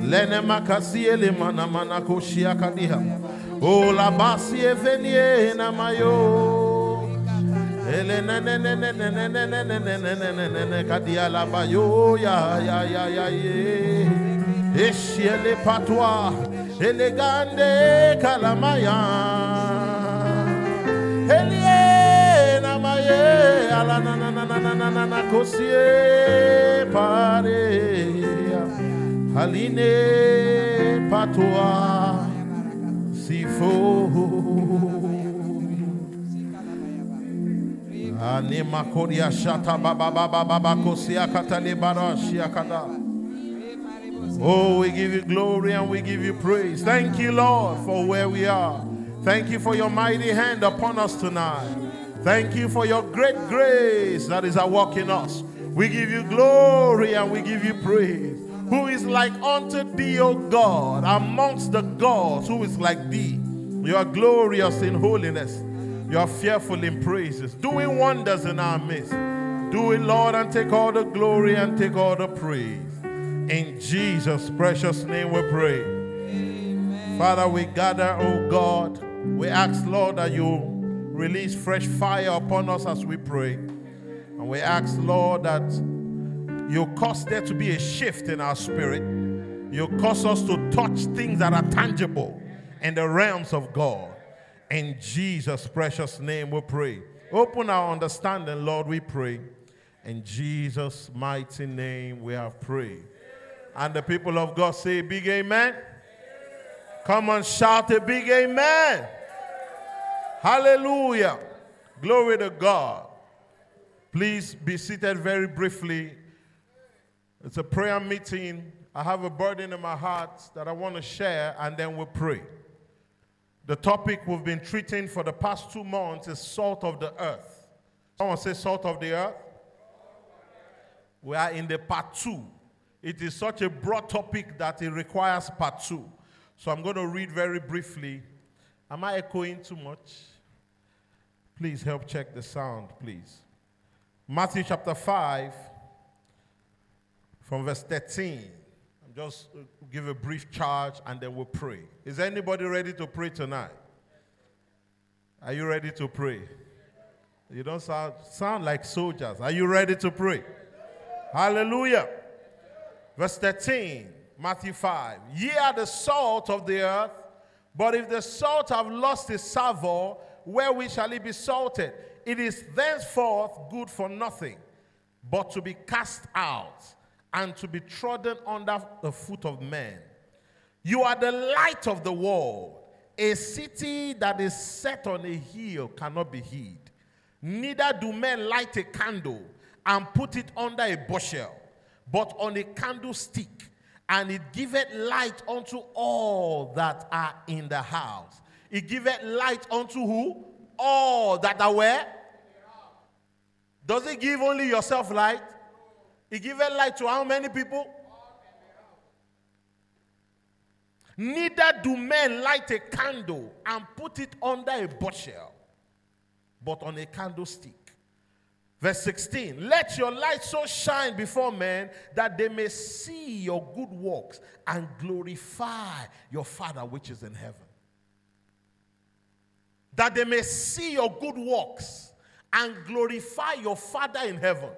Lene makasie le mana mana koshia kadiha. O la basi evenie na mayo. Ele ne ne ne ne ne ne ne ne ne ne ne ne ne ne ne kadia la bayo ya ya ya ya ye. Eshiele patwa elegande kalamaya. Elie na maye ala na na na na na na na kosie pare. Aline patoa sifo Anima koria shata baba baba baba kosia barashia. Oh, we give you glory and we give you praise. Thank you, Lord, for where we are. Thank you for your mighty hand upon us tonight. Thank you for your great grace that is at work in us. We give you glory and we give you praise. Who is like unto thee, O God, amongst the gods? Who is like thee? You are glorious in holiness. You are fearful in praises, doing wonders in our midst. Do it, Lord, and take all the glory and take all the praise. In Jesus' precious name we pray. Amen. Father, we gather, oh God. We ask, Lord, that you release fresh fire upon us as we pray. And we ask, Lord, that you cause there to be a shift in our spirit. You cause us to touch things that are tangible in the realms of God. In Jesus' precious name we pray. Open our understanding, Lord, we pray. In Jesus' mighty name we have prayed. And the people of God say, Big amen. Come on, shout a big amen. Hallelujah. Glory to God. Please be seated very briefly. It's a prayer meeting. I have a burden in my heart that I want to share, and then we'll pray. The topic we've been treating for the past two months is salt of the earth. Someone say salt of the earth. We are in the part two. It is such a broad topic that it requires part two. So I'm going to read very briefly. Am I echoing too much? Please help check the sound, please. Matthew chapter 5, from verse 13. I'm just uh, give a brief charge and then we'll pray. Is anybody ready to pray tonight? Are you ready to pray? You don't sound, sound like soldiers. Are you ready to pray? Hallelujah. Verse 13, Matthew 5. Ye are the salt of the earth, but if the salt have lost its savor, wherewith shall it be salted? It is thenceforth good for nothing, but to be cast out and to be trodden under the foot of men. You are the light of the world. A city that is set on a hill cannot be hid. Neither do men light a candle and put it under a bushel, but on a candlestick, and it giveth light unto all that are in the house. It giveth light unto who? All that are where? Does it give only yourself light? It giveth light to how many people? Neither do men light a candle and put it under a bushel, but on a candlestick. Verse 16 Let your light so shine before men that they may see your good works and glorify your Father which is in heaven. That they may see your good works and glorify your Father in heaven.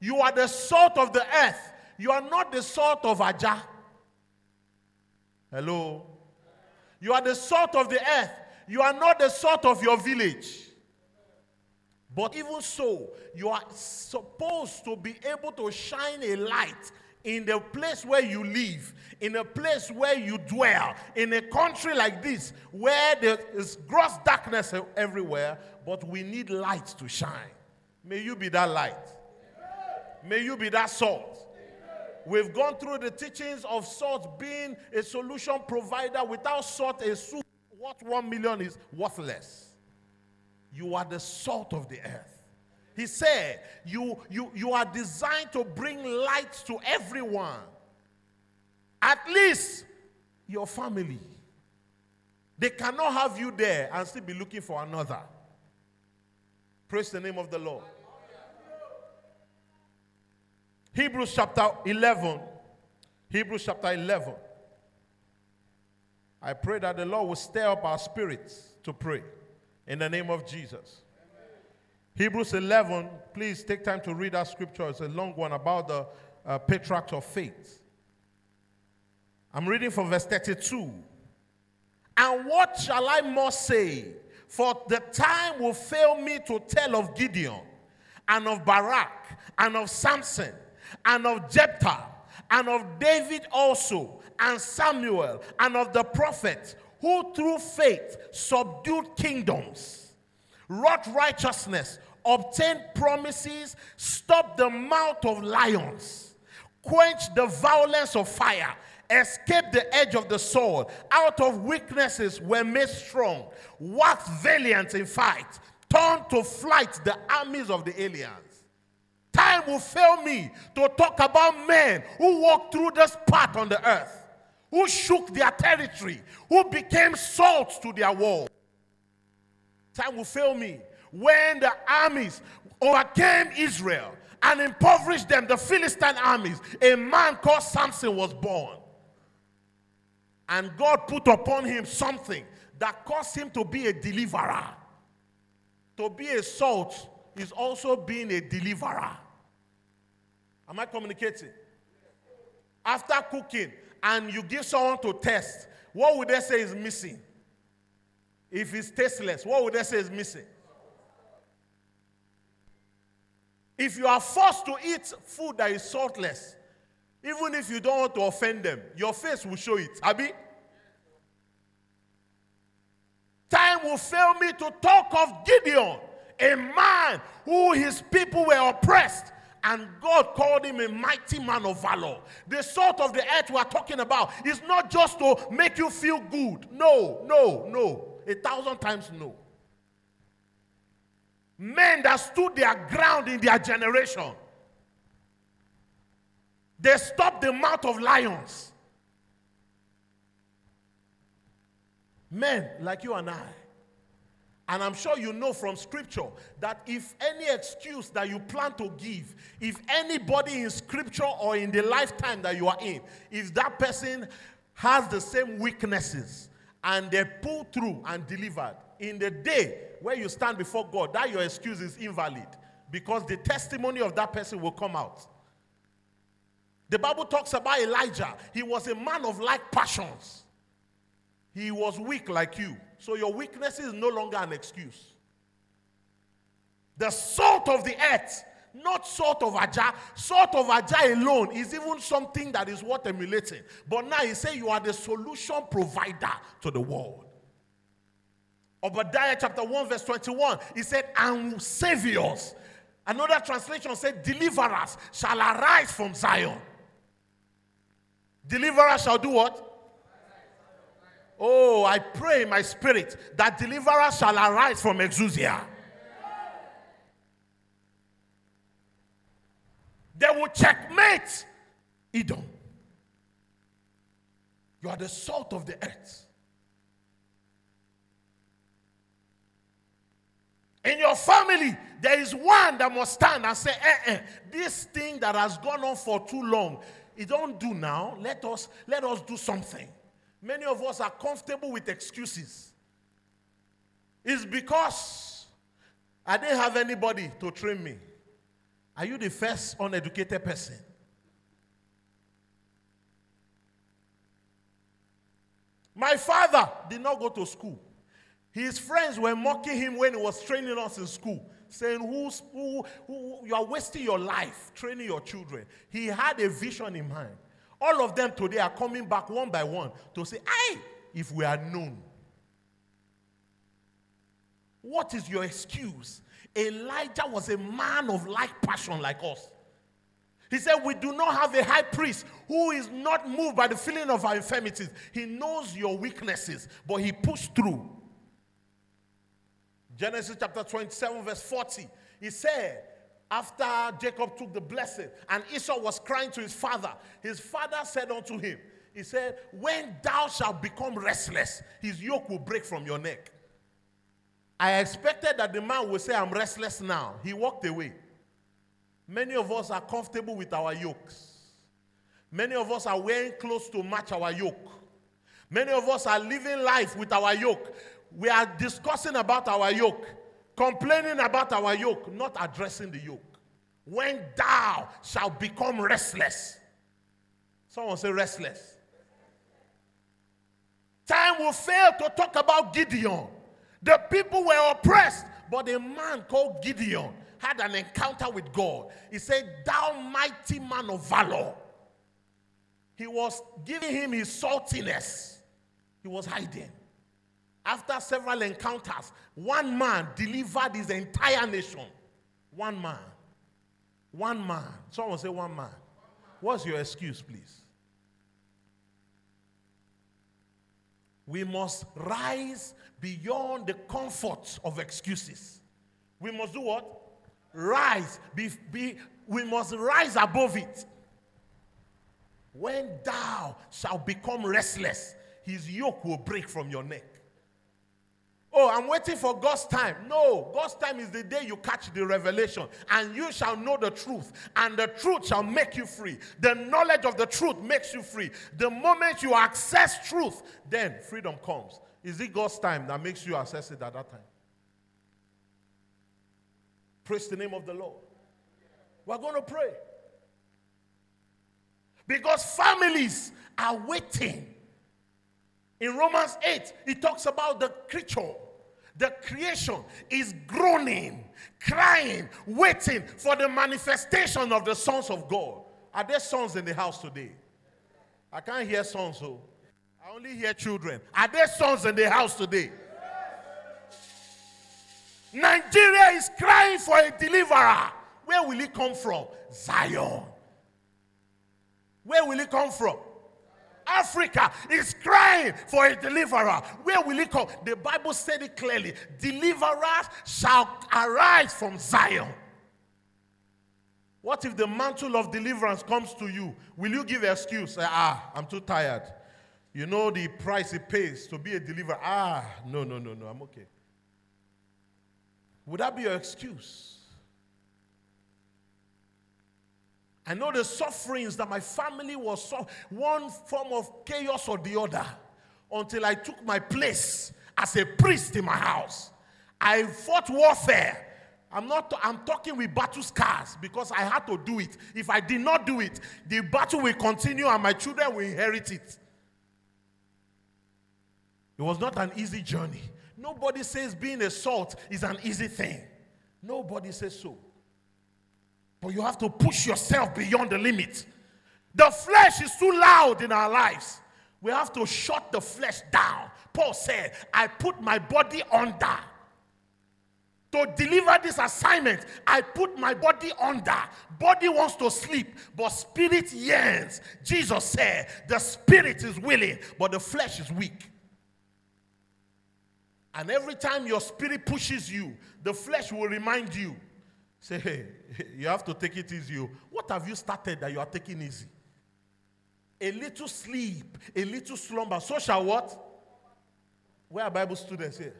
You are the salt of the earth. You are not the salt of Ajah. Hello? You are the salt of the earth. You are not the salt of your village. But even so, you are supposed to be able to shine a light in the place where you live, in a place where you dwell, in a country like this where there is gross darkness everywhere, but we need light to shine. May you be that light. May you be that salt. We've gone through the teachings of salt being a solution provider. Without salt, a soup worth one million is worthless. You are the salt of the earth. He said, you, you, you are designed to bring light to everyone, at least your family. They cannot have you there and still be looking for another. Praise the name of the Lord. Hebrews chapter 11, Hebrews chapter 11. I pray that the Lord will stir up our spirits to pray in the name of Jesus. Hebrews 11, please take time to read that scripture. It's a long one about the uh, patriarchs of faith. I'm reading from verse 32. And what shall I more say? For the time will fail me to tell of Gideon, and of Barak, and of Samson, and of Jephthah, and of David also, and Samuel, and of the prophets, who through faith subdued kingdoms, wrought righteousness, obtained promises, stopped the mouth of lions, quenched the violence of fire, escaped the edge of the sword, out of weaknesses were made strong, waxed valiant in fight, turned to flight the armies of the aliens. Time will fail me to talk about men who walked through this path on the earth, who shook their territory, who became salt to their wall. Time will fail me when the armies overcame Israel and impoverished them, the Philistine armies, a man called Samson was born. And God put upon him something that caused him to be a deliverer. To be a salt is also being a deliverer. Am I communicating? After cooking and you give someone to test, what would they say is missing? If it's tasteless, what would they say is missing? If you are forced to eat food that is saltless, even if you don't want to offend them, your face will show it. Abi? Time will fail me to talk of Gideon, a man who his people were oppressed, and God called him a mighty man of valor. The salt of the earth we are talking about is not just to make you feel good. No, no, no. A thousand times no men that stood their ground in their generation. They stopped the mouth of lions. Men like you and I. And I'm sure you know from scripture that if any excuse that you plan to give, if anybody in scripture or in the lifetime that you are in, if that person has the same weaknesses and they pull through and delivered, in the day where you stand before God, that your excuse is invalid because the testimony of that person will come out. The Bible talks about Elijah. He was a man of like passions. He was weak like you. So your weakness is no longer an excuse. The salt of the earth, not salt of Ajah. Salt of Ajah alone is even something that is worth emulating. But now he says you are the solution provider to the world. Obadiah chapter 1, verse 21, he said, and saviors. Another translation said, deliverers shall arise from Zion. Deliverers shall do what? Oh, I pray in my spirit that deliverers shall arise from Exousia. They will checkmate Edom. You are the salt of the earth. In your family, there is one that must stand and say, eh, eh, this thing that has gone on for too long, it don't do now. Let us, let us do something. Many of us are comfortable with excuses. It's because I didn't have anybody to train me. Are you the first uneducated person? My father did not go to school. His friends were mocking him when he was training us in school, saying, Who's, who, who, You are wasting your life training your children. He had a vision in mind. All of them today are coming back one by one to say, Hey, if we are known. What is your excuse? Elijah was a man of like passion like us. He said, We do not have a high priest who is not moved by the feeling of our infirmities. He knows your weaknesses, but he pushed through. Genesis chapter 27, verse 40. He said, after Jacob took the blessing and Esau was crying to his father, his father said unto him, He said, When thou shalt become restless, his yoke will break from your neck. I expected that the man would say, I'm restless now. He walked away. Many of us are comfortable with our yokes. Many of us are wearing clothes to match our yoke. Many of us are living life with our yoke. We are discussing about our yoke, complaining about our yoke, not addressing the yoke. When thou shalt become restless, someone say restless. Time will fail to talk about Gideon. The people were oppressed, but a man called Gideon had an encounter with God. He said, Thou mighty man of valor. He was giving him his saltiness. He was hiding. After several encounters, one man delivered his entire nation. One man. One man. Someone say one man. What's your excuse, please? We must rise beyond the comfort of excuses. We must do what? Rise. Be, be, we must rise above it. When thou shalt become restless, his yoke will break from your neck. Oh, I'm waiting for God's time. No, God's time is the day you catch the revelation, and you shall know the truth, and the truth shall make you free. The knowledge of the truth makes you free. The moment you access truth, then freedom comes. Is it God's time that makes you access it at that time? Praise the name of the Lord. We're going to pray. Because families are waiting in Romans 8, it talks about the creature. The creation is groaning, crying, waiting for the manifestation of the sons of God. Are there sons in the house today? I can't hear sons, so oh. I only hear children. Are there sons in the house today? Nigeria is crying for a deliverer. Where will he come from? Zion. Where will he come from? Africa is crying for a deliverer. Where will he come? The Bible said it clearly deliverers shall arise from Zion. What if the mantle of deliverance comes to you? Will you give an excuse? Ah, I'm too tired. You know the price it pays to be a deliverer. Ah, no, no, no, no, I'm okay. Would that be your excuse? I know the sufferings that my family was so one form of chaos or the other until I took my place as a priest in my house. I fought warfare. I'm not I'm talking with battle scars because I had to do it. If I did not do it, the battle will continue and my children will inherit it. It was not an easy journey. Nobody says being a salt is an easy thing. Nobody says so. But you have to push yourself beyond the limit. The flesh is too loud in our lives. We have to shut the flesh down. Paul said, I put my body under. To deliver this assignment, I put my body under. Body wants to sleep, but spirit yearns. Jesus said, The spirit is willing, but the flesh is weak. And every time your spirit pushes you, the flesh will remind you Say, hey, you have to take it easy. What have you started that you are taking easy? A little sleep, a little slumber. So shall what? Where are Bible students here?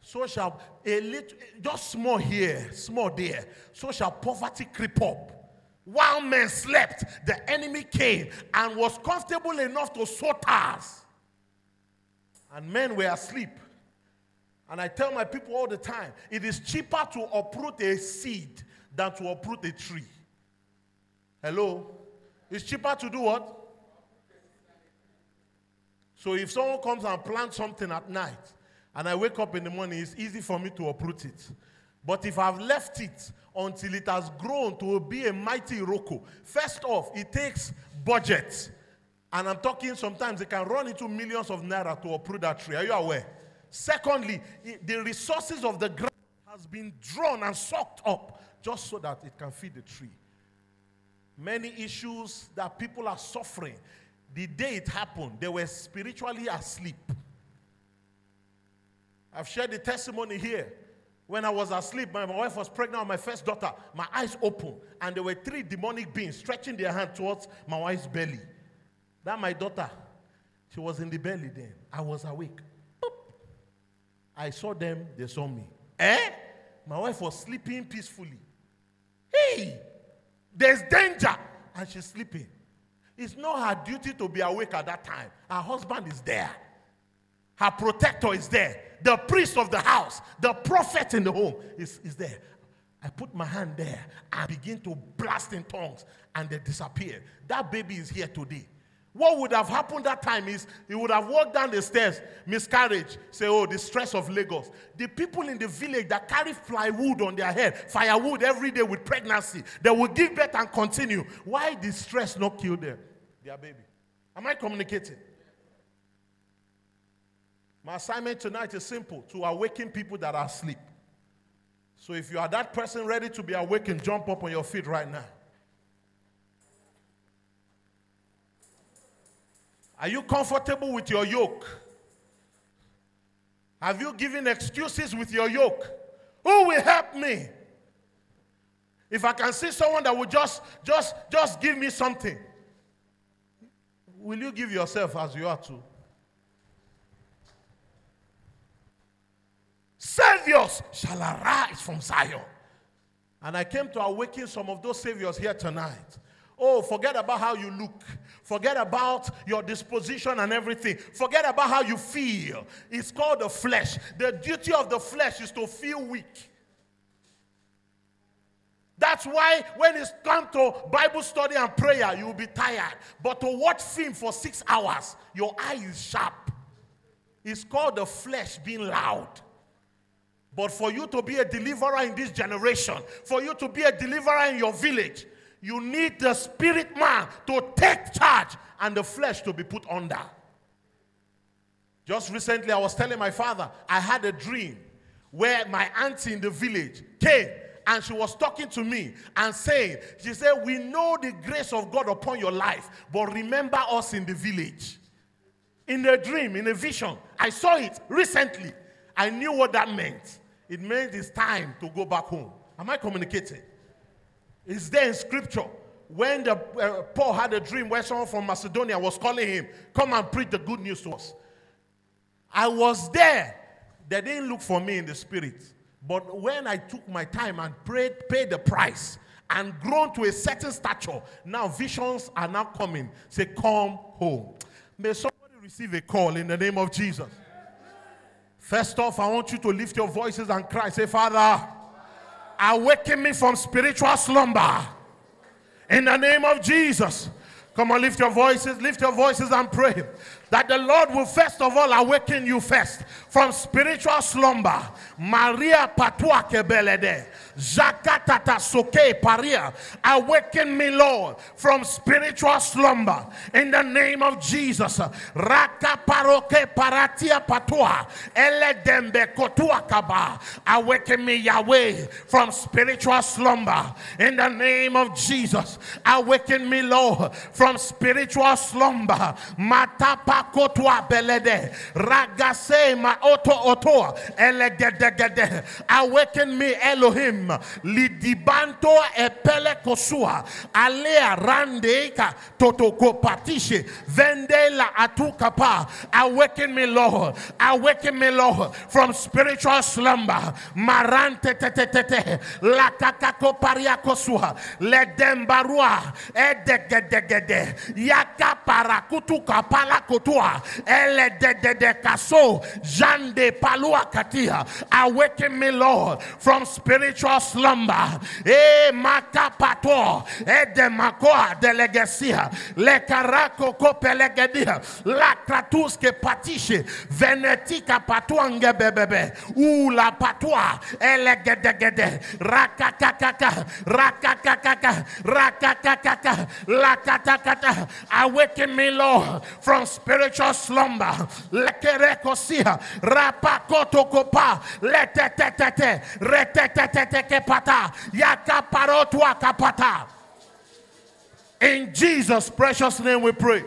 So shall a little, just small here, small there. So shall poverty creep up. While men slept, the enemy came and was comfortable enough to sow tares. And men were asleep. And I tell my people all the time it is cheaper to uproot a seed than to uproot a tree. Hello? It's cheaper to do what? So if someone comes and plants something at night and I wake up in the morning, it's easy for me to uproot it. But if I've left it until it has grown to be a mighty Iroko, first off, it takes budget. And I'm talking sometimes it can run into millions of naira to uproot that tree. Are you aware? Secondly, the resources of the ground has been drawn and sucked up just so that it can feed the tree. Many issues that people are suffering, the day it happened, they were spiritually asleep. I've shared the testimony here. When I was asleep, my, wife was pregnant with my first daughter. My eyes opened, and there were three demonic beings stretching their hand towards my wife's belly. That my daughter, she was in the belly then. I was awake. I saw them, they saw me. Eh? My wife was sleeping peacefully. Hey, there's danger. And she's sleeping. It's not her duty to be awake at that time. Her husband is there. Her protector is there. The priest of the house, the prophet in the home is, is there. I put my hand there and begin to blast in tongues and they disappear. That baby is here today. What would have happened that time is he would have walked down the stairs, miscarriage, say, Oh, the stress of Lagos. The people in the village that carry plywood on their head, firewood every day with pregnancy, they will give birth and continue. Why did stress not kill them? Their baby. Am I communicating? My assignment tonight is simple to awaken people that are asleep. So if you are that person ready to be awakened, jump up on your feet right now. Are you comfortable with your yoke? Have you given excuses with your yoke? Who will help me? If I can see someone that will just just just give me something, will you give yourself as you are to? Saviors shall arise from Zion. And I came to awaken some of those saviors here tonight. Oh, forget about how you look. Forget about your disposition and everything. Forget about how you feel. It's called the flesh. The duty of the flesh is to feel weak. That's why when it's come to Bible study and prayer, you'll be tired. But to watch film for six hours, your eye is sharp. It's called the flesh being loud. But for you to be a deliverer in this generation, for you to be a deliverer in your village, you need the spirit man to take charge and the flesh to be put under. Just recently, I was telling my father, I had a dream where my auntie in the village came and she was talking to me and saying, She said, We know the grace of God upon your life, but remember us in the village. In a dream, in a vision. I saw it recently. I knew what that meant. It means it's time to go back home. Am I communicating? It's there in scripture. When the, uh, Paul had a dream where someone from Macedonia was calling him, Come and preach the good news to us. I was there. They didn't look for me in the spirit. But when I took my time and prayed, paid the price, and grown to a certain stature, now visions are now coming. Say, Come home. May somebody receive a call in the name of Jesus. First off, I want you to lift your voices and cry. Say, Father, awaken me from spiritual slumber. In the name of Jesus. Come on, lift your voices, lift your voices and pray that the Lord will first of all awaken you first from spiritual slumber. Maria Patua Kebelede. Zakatata Soke Paria. Awaken me, Lord, from spiritual slumber. In the name of Jesus. Raka Paroke Paratia Patua. Eledembe Kotua Kaba. Awaken me, Yahweh, from spiritual slumber. In the name of Jesus. Awaken me, Lord, from spiritual slumber. Matapa Kotua Belede. Ragase Ma Oto Oto. Elegedegede. Awaken me, Elohim. Lidibanto epele kosua. Alea randeka totoko patishe vendela atukapa awaken me lord. Awaken me lord. From spiritual slumber. Marante tetetete la kakako paria kosua. Ledembarua edegedegede. Yaka parakutu kapala kotua de de de palua katia awaken me lord from spiritual slumber. E makapato. E de makoa delegesia. Le karako kopelegedia. La kratuske patishe. Venetika patuange bebebe. U la patua. Elegedegede. Rakakakaka. Rakakakaka. Rakakakaka. La katakata. Awaken me, Lord, from spiritual slumber. Lekerekosia. Rapakoto kopa. Letetetete. Retetetete in Jesus' precious name we pray.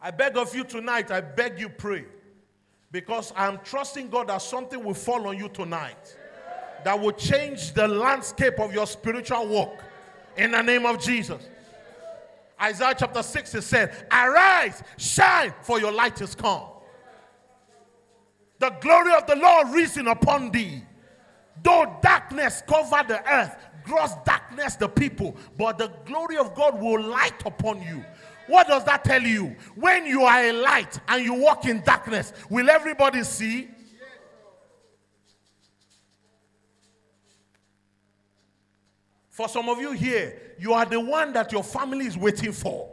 I beg of you tonight, I beg you pray. Because I'm trusting God that something will fall on you tonight that will change the landscape of your spiritual walk in the name of Jesus. Isaiah chapter 6 is said, Arise, shine, for your light is come. The glory of the Lord risen upon thee. Though darkness cover the earth, gross darkness the people, but the glory of God will light upon you. What does that tell you? When you are a light and you walk in darkness, will everybody see? For some of you here, you are the one that your family is waiting for.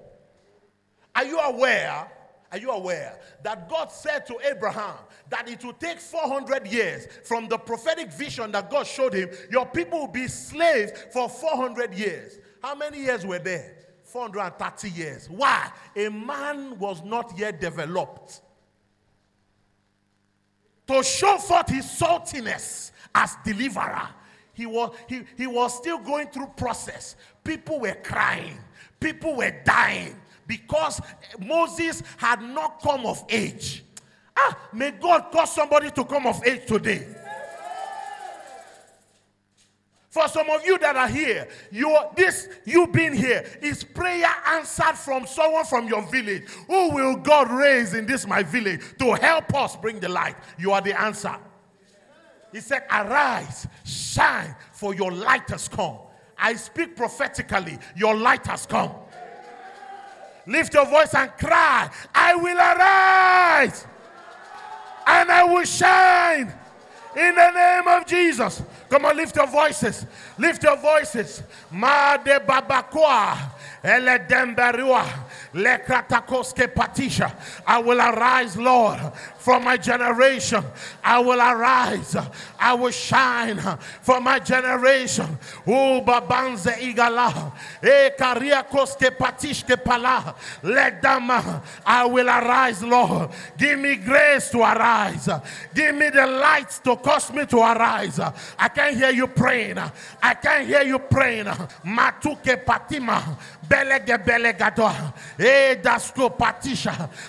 Are you aware? Are you aware that God said to Abraham that it will take 400 years from the prophetic vision that God showed him? Your people will be slaves for 400 years. How many years were there? 430 years. Why? A man was not yet developed. To show forth his saltiness as deliverer, he was, he, he was still going through process. People were crying, people were dying because Moses had not come of age. Ah, may God cause somebody to come of age today. For some of you that are here, you this you being here is prayer answered from someone from your village. Who will God raise in this my village to help us bring the light? You are the answer. He said, Arise, shine, for your light has come. I speak prophetically, your light has come. Lift your voice and cry, I will arise and I will shine in the name of Jesus. Come on, lift your voices. Lift your voices. Ma de babakwa. Patisha. I will arise, Lord, from my generation. I will arise. I will shine for my generation. Oh, babanze igala. E karia koske patishke pala. Let them. Uh, I will arise, Lord. Give me grace to arise. Give me the light to cause me to arise. I can't hear you praying. I can't hear you praying. Matuke patima.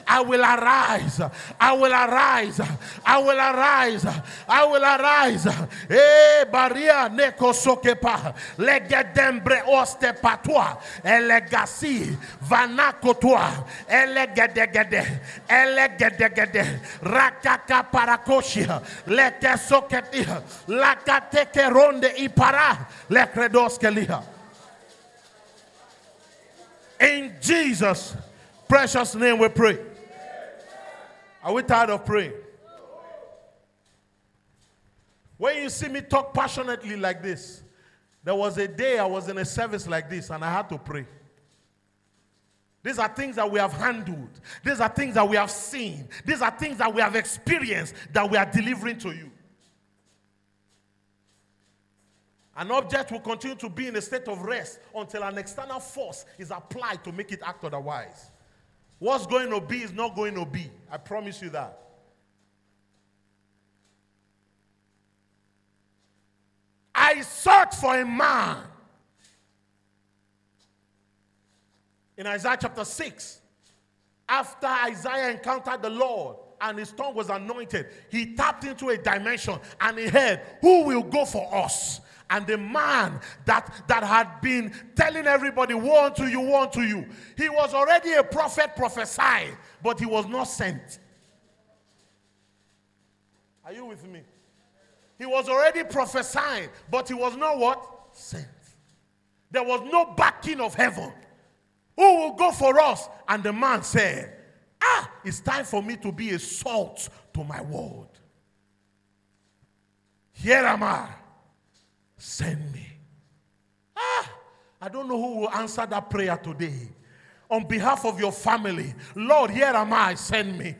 I will arise. I will arise. I will arise. I will arise. Eh, baria neko sokepa. Legedembre oste patua. Elegasi. Vanakotua. Elegedegede. Elegedegede. Rakaka parakoshia. Leke soketia. Lakateke ronde ipara. Lekredoskelia. In Jesus' precious name we pray. Are we tired of praying? When you see me talk passionately like this, there was a day I was in a service like this and I had to pray. These are things that we have handled. These are things that we have seen. These are things that we have experienced that we are delivering to you. An object will continue to be in a state of rest until an external force is applied to make it act otherwise. What's going to be is not going to be. I promise you that. I sought for a man. In Isaiah chapter 6, after Isaiah encountered the Lord and his tongue was anointed, he tapped into a dimension and he heard, Who will go for us? And the man that, that had been telling everybody, Woe unto you, woe unto you, he was already a prophet prophesying, but he was not sent. Are you with me? He was already prophesying, but he was not what? Sent. There was no backing of heaven. Who will go for us? And the man said, Ah, it's time for me to be a salt to my world. Here am I Send me. Ah, I don't know who will answer that prayer today. On behalf of your family, Lord, here am I, send me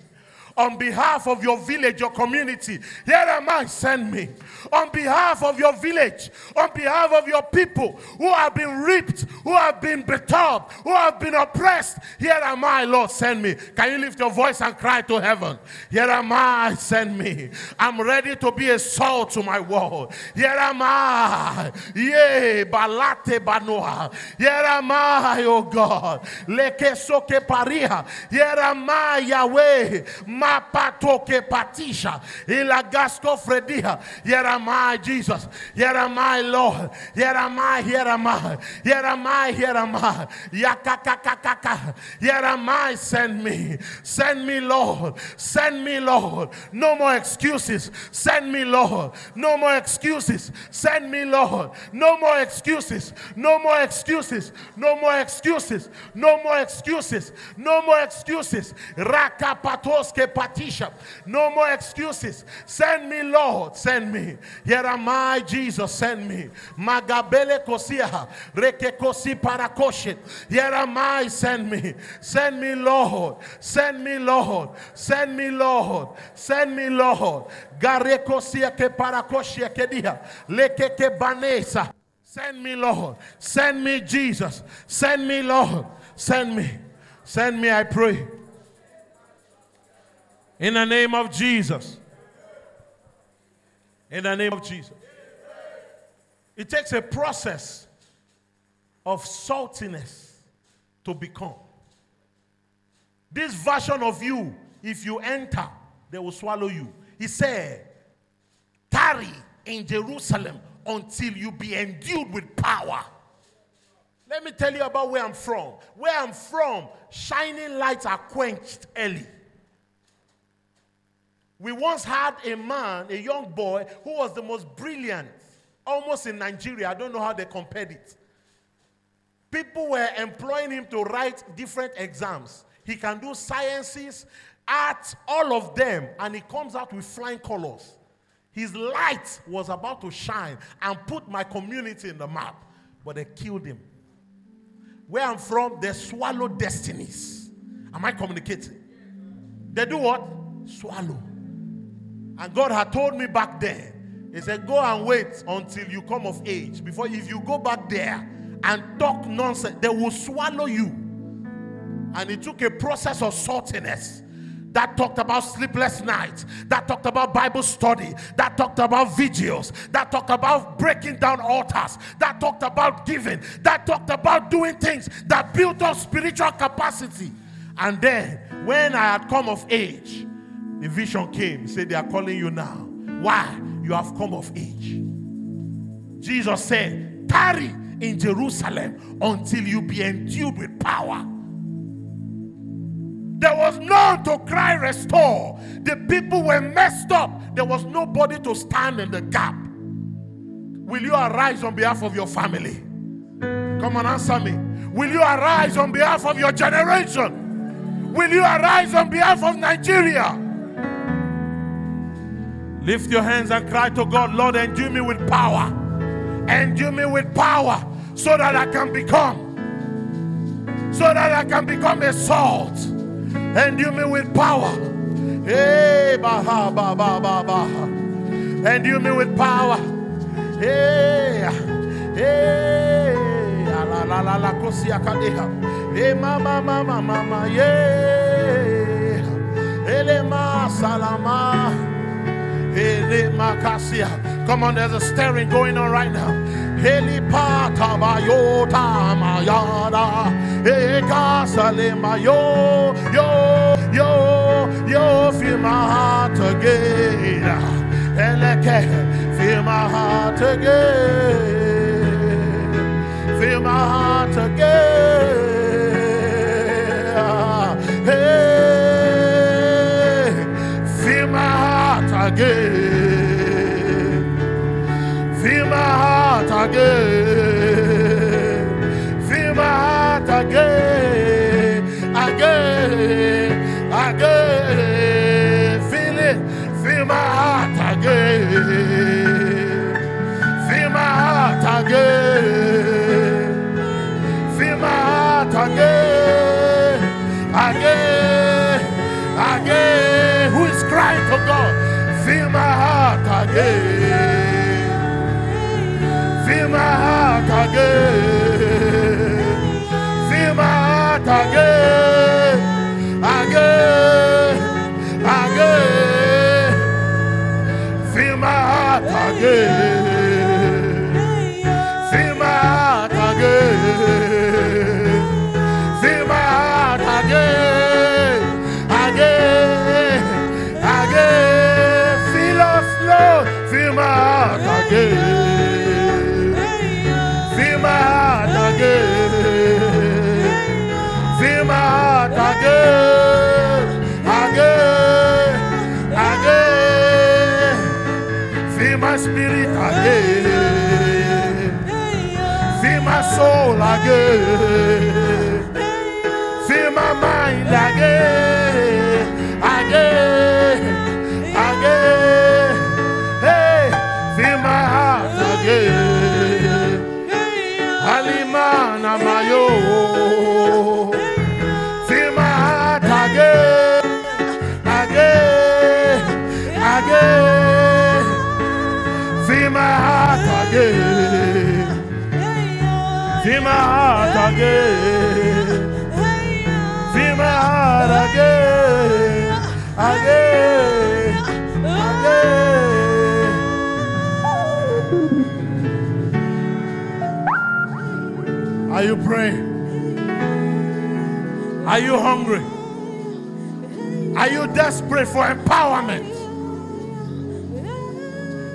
on behalf of your village, your community. Here am I, send me. On behalf of your village, on behalf of your people who have been ripped, who have been betrayed, who have been oppressed. Here am I, Lord, send me. Can you lift your voice and cry to heaven? Here am I, send me. I'm ready to be a salt to my world. Here am I. Yea, balate banoa. Here am I, oh God. Leke soke paria. Here am I, Yahweh Mapatoke patisha. Ilagasko fredia. Here am I, Jesus. Here am I, Lord. Here am I, here am I. Here am I, here am I. Yakakakakaka. Here am I, send me. Send me, Lord. Send me, Lord. No more excuses. Send me, Lord. No more excuses. Send me, Lord. No more excuses. No more excuses. No more excuses. No more excuses. No more excuses. Rakapatoske patisha. No more excuses. Send me, Lord. Send me. Here am I, Jesus. Send me. Magabele kosia. Reke kosi parakoshet. Here am I. Send me. Send me, Lord. Send me, Lord. Send me, Lord. Send me, Lord. Garekosia ke parakoshia kedia. Leke ke banesa. Send me, Lord. Send me, Jesus. Send me, Lord. Send me. Send me, I pray. In the name of Jesus. In the name of Jesus. It takes a process of saltiness to become. This version of you, if you enter, they will swallow you. He said, Tarry in Jerusalem until you be endued with power. Let me tell you about where I'm from. Where I'm from, shining lights are quenched early. We once had a man, a young boy, who was the most brilliant, almost in Nigeria. I don't know how they compared it. People were employing him to write different exams. He can do sciences, arts, all of them, and he comes out with flying colors. His light was about to shine and put my community in the map, but they killed him. Where I'm from, they swallow destinies. Am I communicating? They do what? Swallow. And God had told me back then, He said, Go and wait until you come of age. Before, if you go back there and talk nonsense, they will swallow you. And it took a process of saltiness that talked about sleepless nights, that talked about Bible study, that talked about vigils, that talked about breaking down altars, that talked about giving, that talked about doing things that built up spiritual capacity. And then, when I had come of age, the vision came. Said, They are calling you now. Why? You have come of age. Jesus said, Tarry in Jerusalem until you be endued with power. There was none to cry, restore. The people were messed up. There was nobody to stand in the gap. Will you arise on behalf of your family? Come and answer me. Will you arise on behalf of your generation? Will you arise on behalf of Nigeria? Lift your hands and cry to God, Lord, endue me with power. Endue me with power so that I can become, so that I can become a salt Endue me with power. Hey, baha, ba, ba, ba, ba. Endue me with power. Hey, hey, la la la la kosia kadeha. Hey, mama, mama, mama, yeah. Ele ma salama. Come on, there's a stirring going on right now. Helipata bayota mayada. Ekasale mayo. Yo, yo, yo, feel my heart again. Eleke, feel my heart again. Feel my heart again. Again. Feel my heart again. Again. Again. Feel it. Feel my heart again. Feel my heart again. Feel my heart again. Again. Again. Again. My heart again, again, again. Are you praying? Are you hungry? Are you desperate for empowerment?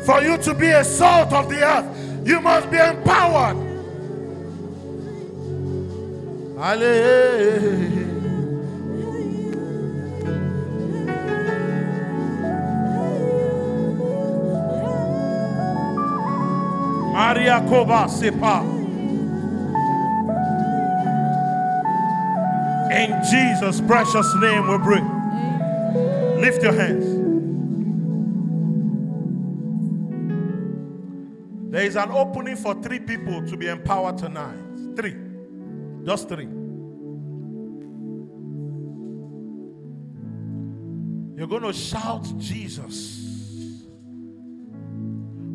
For you to be a salt of the earth, you must be empowered. Maria Koba Sepa. In Jesus' precious name we pray. Lift your hands. There is an opening for three people to be empowered tonight. Three. Just three. You're going to shout Jesus.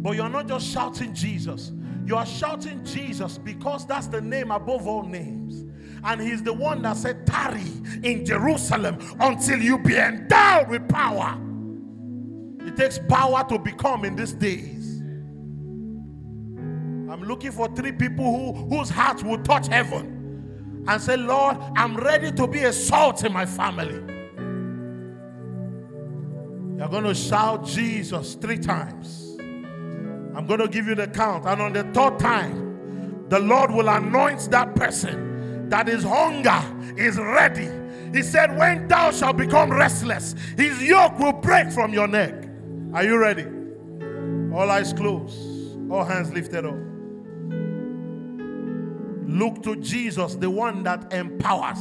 But you're not just shouting Jesus. You are shouting Jesus because that's the name above all names. And he's the one that said, Tarry in Jerusalem until you be endowed with power. It takes power to become in these days. I'm looking for three people who, whose hearts will touch heaven and say, Lord, I'm ready to be a salt in my family. You're going to shout Jesus three times. I'm going to give you the count. And on the third time, the Lord will anoint that person that his hunger is ready. He said, When thou shalt become restless, his yoke will break from your neck. Are you ready? All eyes closed, all hands lifted up. Look to Jesus, the one that empowers.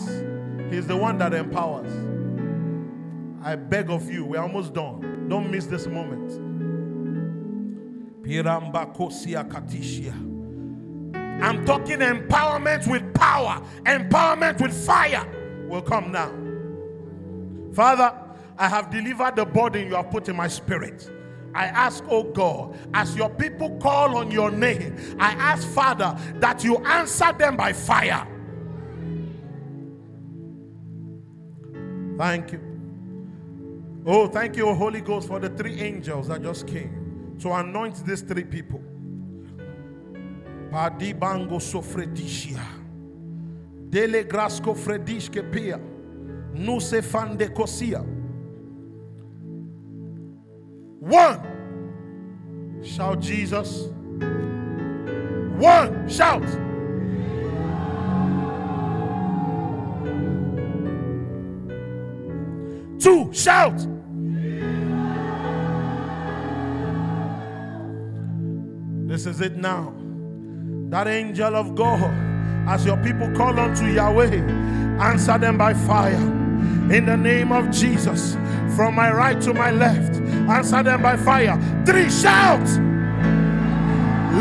He's the one that empowers. I beg of you, we're almost done. Don't miss this moment. I'm talking empowerment with power, empowerment with fire will come now. Father, I have delivered the burden you have put in my spirit. I ask, oh God, as your people call on your name, I ask, Father, that you answer them by fire. Thank you. Oh, thank you, Holy Ghost, for the three angels that just came to anoint these three people. Dele grasco fredishke pia. Nuse fande kosia. One. Shout Jesus. One. Shout. Two. Shout. This is it now. That angel of God, as your people call unto Yahweh, answer them by fire. In the name of Jesus, from my right to my left, answer them by fire. Three shouts.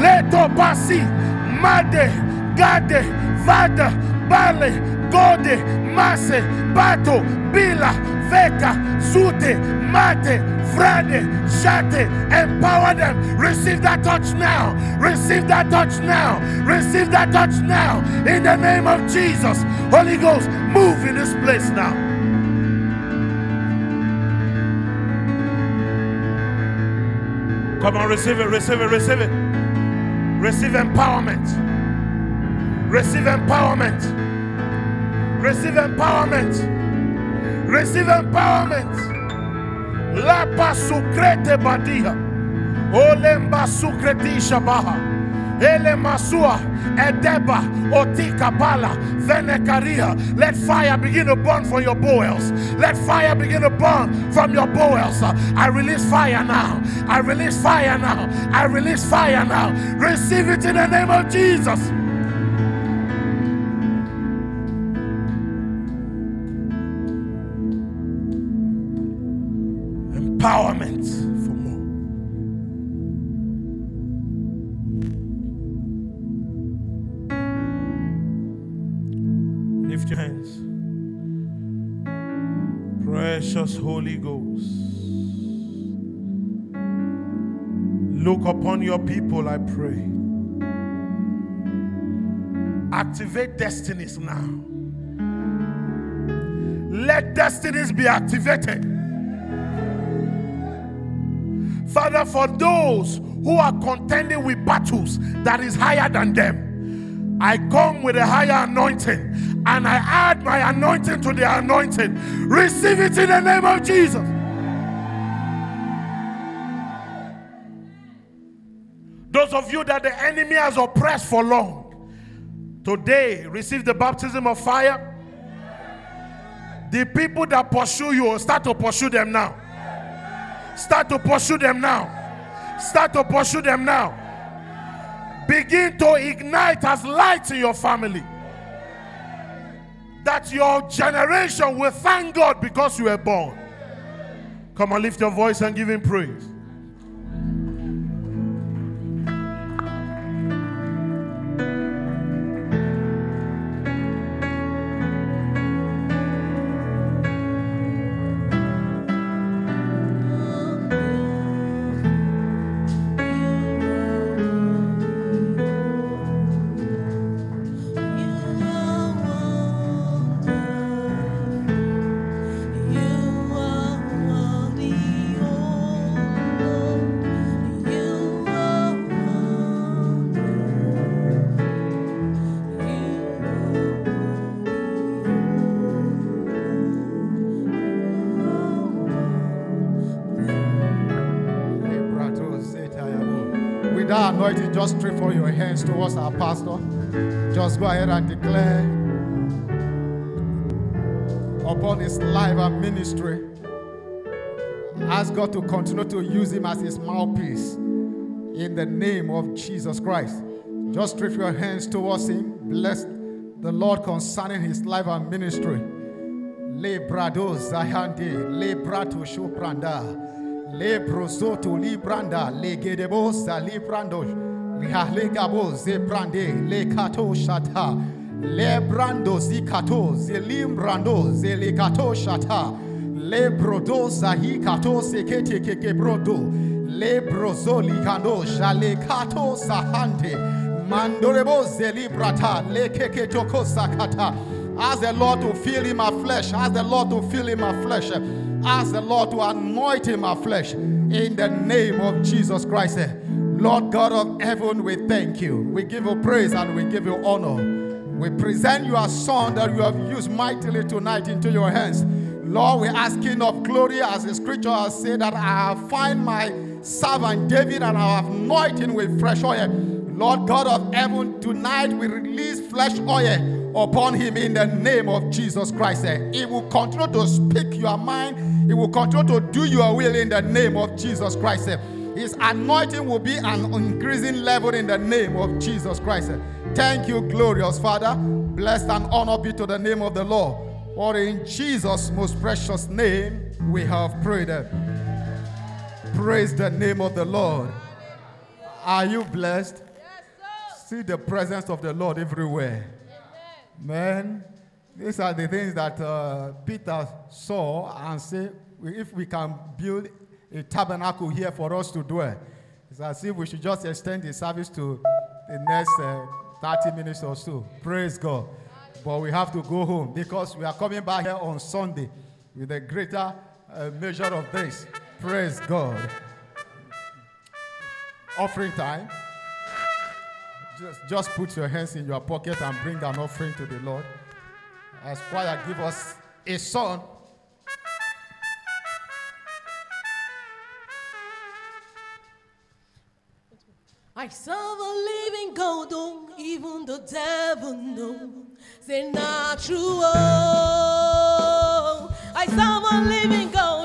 Leto basi, made, gade, vada, bale, gode, mase, bato, bila, veka, sute, mate, frade, shate. Empower them. Receive that touch now. Receive that touch now. Receive that touch now. In the name of Jesus. Holy Ghost, move in this place now. Come on, receive it, receive it, receive it. Receive empowerment. Receive empowerment. Receive empowerment. Receive empowerment. Lapa sukrete badia. Olemba sukretisha baha. Ele Masua, Edeba, Otika Bala, Venekaria. Let fire begin to burn from your bowels. Let fire begin to burn from your bowels. I release fire now. I release fire now. I release fire now. Receive it in the name of Jesus. Empowerment. Precious Holy Ghost, look upon your people, I pray. Activate destinies now. Let destinies be activated. Father, for those who are contending with battles that is higher than them, I come with a higher anointing and I add my anointing to the anointing. Receive it in the name of Jesus. Those of you that the enemy has oppressed for long, today receive the baptism of fire. The people that pursue you, start to pursue them now. Start to pursue them now. Start to pursue them now. Begin to ignite as light in your family that your generation will thank God because you were born. Come on, lift your voice and give Him praise. Just stretch for your hands towards our pastor. Just go ahead and declare upon his life and ministry. Ask God to continue to use him as his mouthpiece in the name of Jesus Christ. Just stretch your hands towards him. Bless the Lord concerning his life and ministry. Le brado zahande, le brato shupranda, le brosoto libranda, le gedebo librando. Le gabo ze brande le kato shata. Le brando zi kato ze limbrando ze le kato shata. Le brodo zahi kato se kete keke brodo. Le brozo li kando shale kato sahante. Mandorebo ze librata le keke toko sakata. Ask the Lord to fill him my flesh. Ask the Lord to fill him my flesh. Ask the Lord to anoint him my flesh. In the name of Jesus Christ. Eh. Lord God of heaven, we thank you. We give you praise and we give you honor. We present your son that you have used mightily tonight into your hands. Lord, we're asking of glory as the scripture has said that I have find my servant David and I have anointed him with fresh oil. Lord God of heaven, tonight we release fresh oil upon him in the name of Jesus Christ. Eh, he will continue to speak your mind. He will continue to do your will in the name of Jesus Christ. Eh, His anointing will be an increasing level in the name of Jesus Christ. Thank you, glorious Father. Blessed and honor be to the name of the Lord. For in Jesus' most precious name we have prayed. Praise the name of the Lord. Are you blessed? Yes, See the presence of the Lord everywhere. Man, these are the things that uh, Peter saw and said, if we can build a tabernacle here for us to dwell. It's as if we should just extend the service to the next uh, 30 minutes or so. Praise God. But we have to go home because we are coming back here on Sunday with a greater uh, measure of this. Praise God. Offering time. Just, just put your hands in your pocket and bring an offering to the Lord. As choir give us a song I serve a living God, oh, even the devil knows they're not true. Oh, I serve a living God.